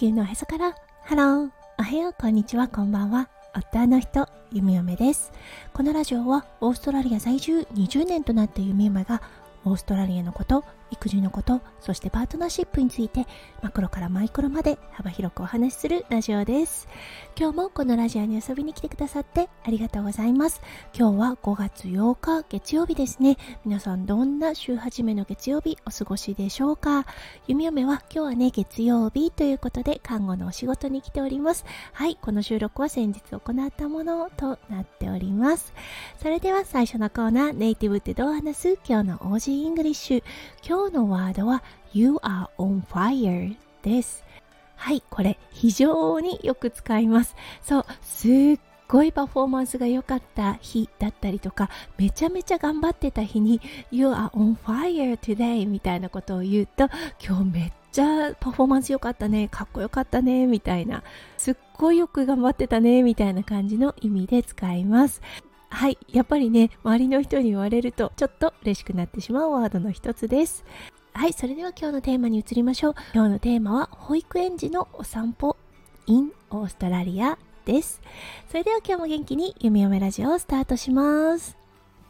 地球のおへそから。ハロー。おはよう。こんにちは。こんばんは。夫の人弓嫁です。このラジオはオーストラリア在住20年となった弓嫁がオーストラリアのこと育児のことそしてパートナーシップについてマクロからマイクロまで幅広くお話しするラジオです。今日もこのラジオに遊びに来てくださってありがとうございます。今日は5月8日月曜日ですね。皆さんどんな週始めの月曜日お過ごしでしょうか。弓嫁は今日はね月曜日ということで看護のお仕事に来ております。はいこの収録は先日行ったものとなっております。それでは最初のコーナーネイティブってどう話す？今日の Aussie English。今日今日のワードは You are on fire です。はい、これ非常によく使います。そう、すっごいパフォーマンスが良かった日だったりとか、めちゃめちゃ頑張ってた日に You are on fire today みたいなことを言うと、今日めっちゃパフォーマンス良かったね、かっこよかったね、みたいな、すっごいよく頑張ってたね、みたいな感じの意味で使います。はい、やっぱりね、周りの人に言われるとちょっと嬉しくなってしまうワードの一つです。はい、それでは今日のテーマに移りましょう。今日のテーマは保育園児のお散歩 in オーストラリアです。それでは今日も元気にゆみおめラジオをスタートします。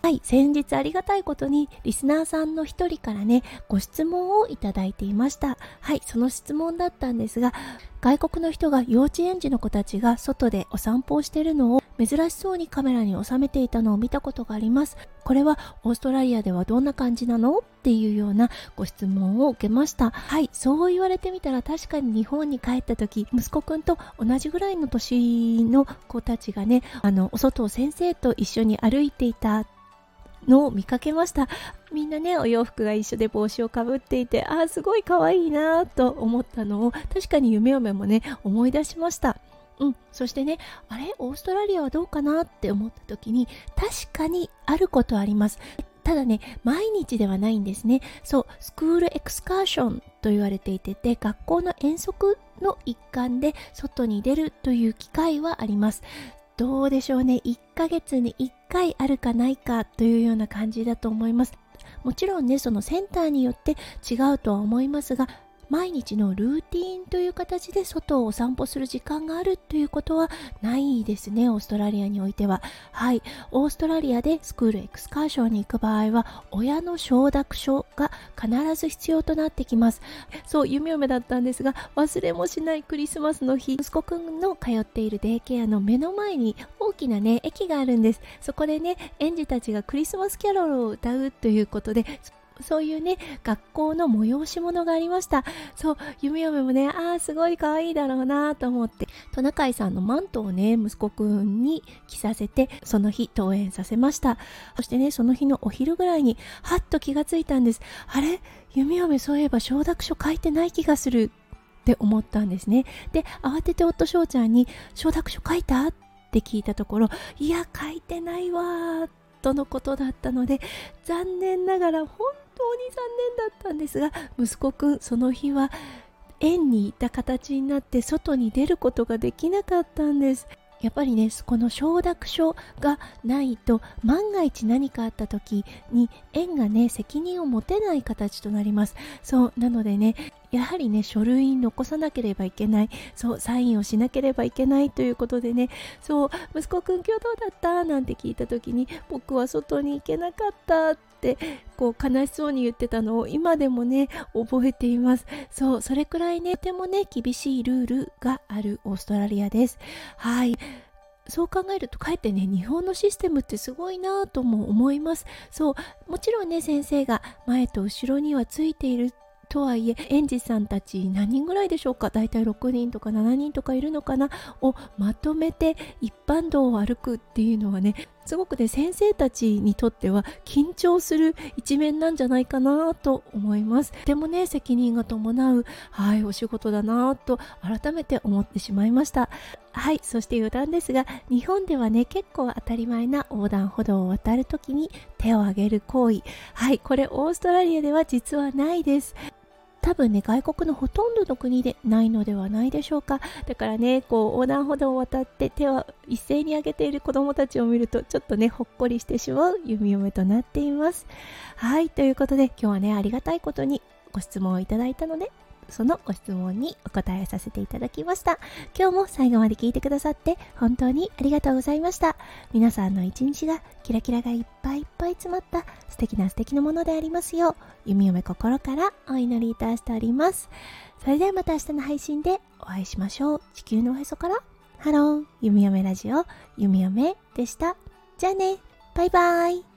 はい、先日ありがたいことにリスナーさんの一人からね、ご質問をいただいていました。はい、その質問だったんですが、外国の人が幼稚園児の子たちが外でお散歩をしているのを珍しそうにカメラに収めていたのを見たことがあります。これはオーストラリアではどんな感じなの？っていうようなご質問を受けました。はい、そう言われてみたら確かに日本に帰った時、息子くんと同じぐらいの年の子たちがね、あの、お外を先生と一緒に歩いていたのを見かけました。みんなねお洋服が一緒で帽子をかぶっていてああすごい可愛いなと思ったのを確かに夢嫁もね思い出しました。うん、そしてねあれ？オーストラリアはどうかなって思った時に確かにあることあります。ただね毎日ではないんですね。そうスクールエクスカーションと言われていてて学校の遠足の一環で外に出るという機会はあります。どうでしょうね？1ヶ月に1回あるかないかというような感じだと思います。もちろんねそのセンターによって違うとは思いますが毎日のルーティーンという形で外をお散歩する時間があるということはないですね、オーストラリアにおいては。はい、オーストラリアでスクールエクスカーションに行く場合は、親の承諾書が必ず必要となってきます。そう、夢嫁だったんですが、忘れもしないクリスマスの日、息子くんの通っているデイケアの目の前に大きなね、駅があるんです。そこでね、園児たちがクリスマスキャロルを歌うということで、そういうね、学校の催し物がありました。そう、夢嫁もね、ああ、すごい可愛いだろうなと思って、トナカイさんのマントをね、息子くんに着させて、その日登園させました。そしてね、その日のお昼ぐらいに、はっと気がついたんです。あれ？夢嫁そういえば承諾書書いてない気がするって思ったんですね。で、慌てて夫翔ちゃんに、承諾書書いた？って聞いたところ、いや、書いてないわーとのことだったので、残念ながら本当に残念だったんですが息子くんその日は園にいた形になって外に出ることができなかったんです。やっぱりねこの承諾書がないと万が一何かあった時に園がね責任を持てない形となります。そうなのでねやはりね書類に残さなければいけない。そうサインをしなければいけないということでね。そう息子くん今日どうだった？なんて聞いた時に僕は外に行けなかった。こう悲しそうに言ってたのを今でもね覚えています。そうそれくらいねとてもね厳しいルールがあるオーストラリアです。はい。そう考えるとかえってね日本のシステムってすごいなとも思います。そうもちろんね先生が前と後ろにはついているとはいえ園児さんたち何人ぐらいでしょうか？だいたい6人とか7人とかいるのかな？をまとめて一般道を歩くっていうのはねすごくね先生たちにとっては緊張する一面なんじゃないかなと思います。でもね責任が伴うはいお仕事だなと改めて思ってしまいました。はいそして余談ですが日本ではね結構当たり前な横断歩道を渡るときに手を挙げる行為。はいこれオーストラリアでは実はないです。多分ね外国のほとんどの国でないのではないでしょうか。だからねこう横断歩道を渡って手を一斉に上げている子どもたちを見るとちょっとねほっこりしてしまう弓嫁となっています。はいということで今日はねありがたいことにご質問をいただいたのでそのご質問にお答えさせていただきました。今日も最後まで聞いてくださって本当にありがとうございました。皆さんの一日がキラキラがいっぱいいっぱい詰まった素敵な素敵なものでありますよう弓嫁心からお祈りいたしております。それではまた明日の配信でお会いしましょう。地球のおへそから。ハロー。弓嫁ラジオ。弓嫁でした。じゃあね。バイバイ。